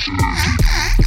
是。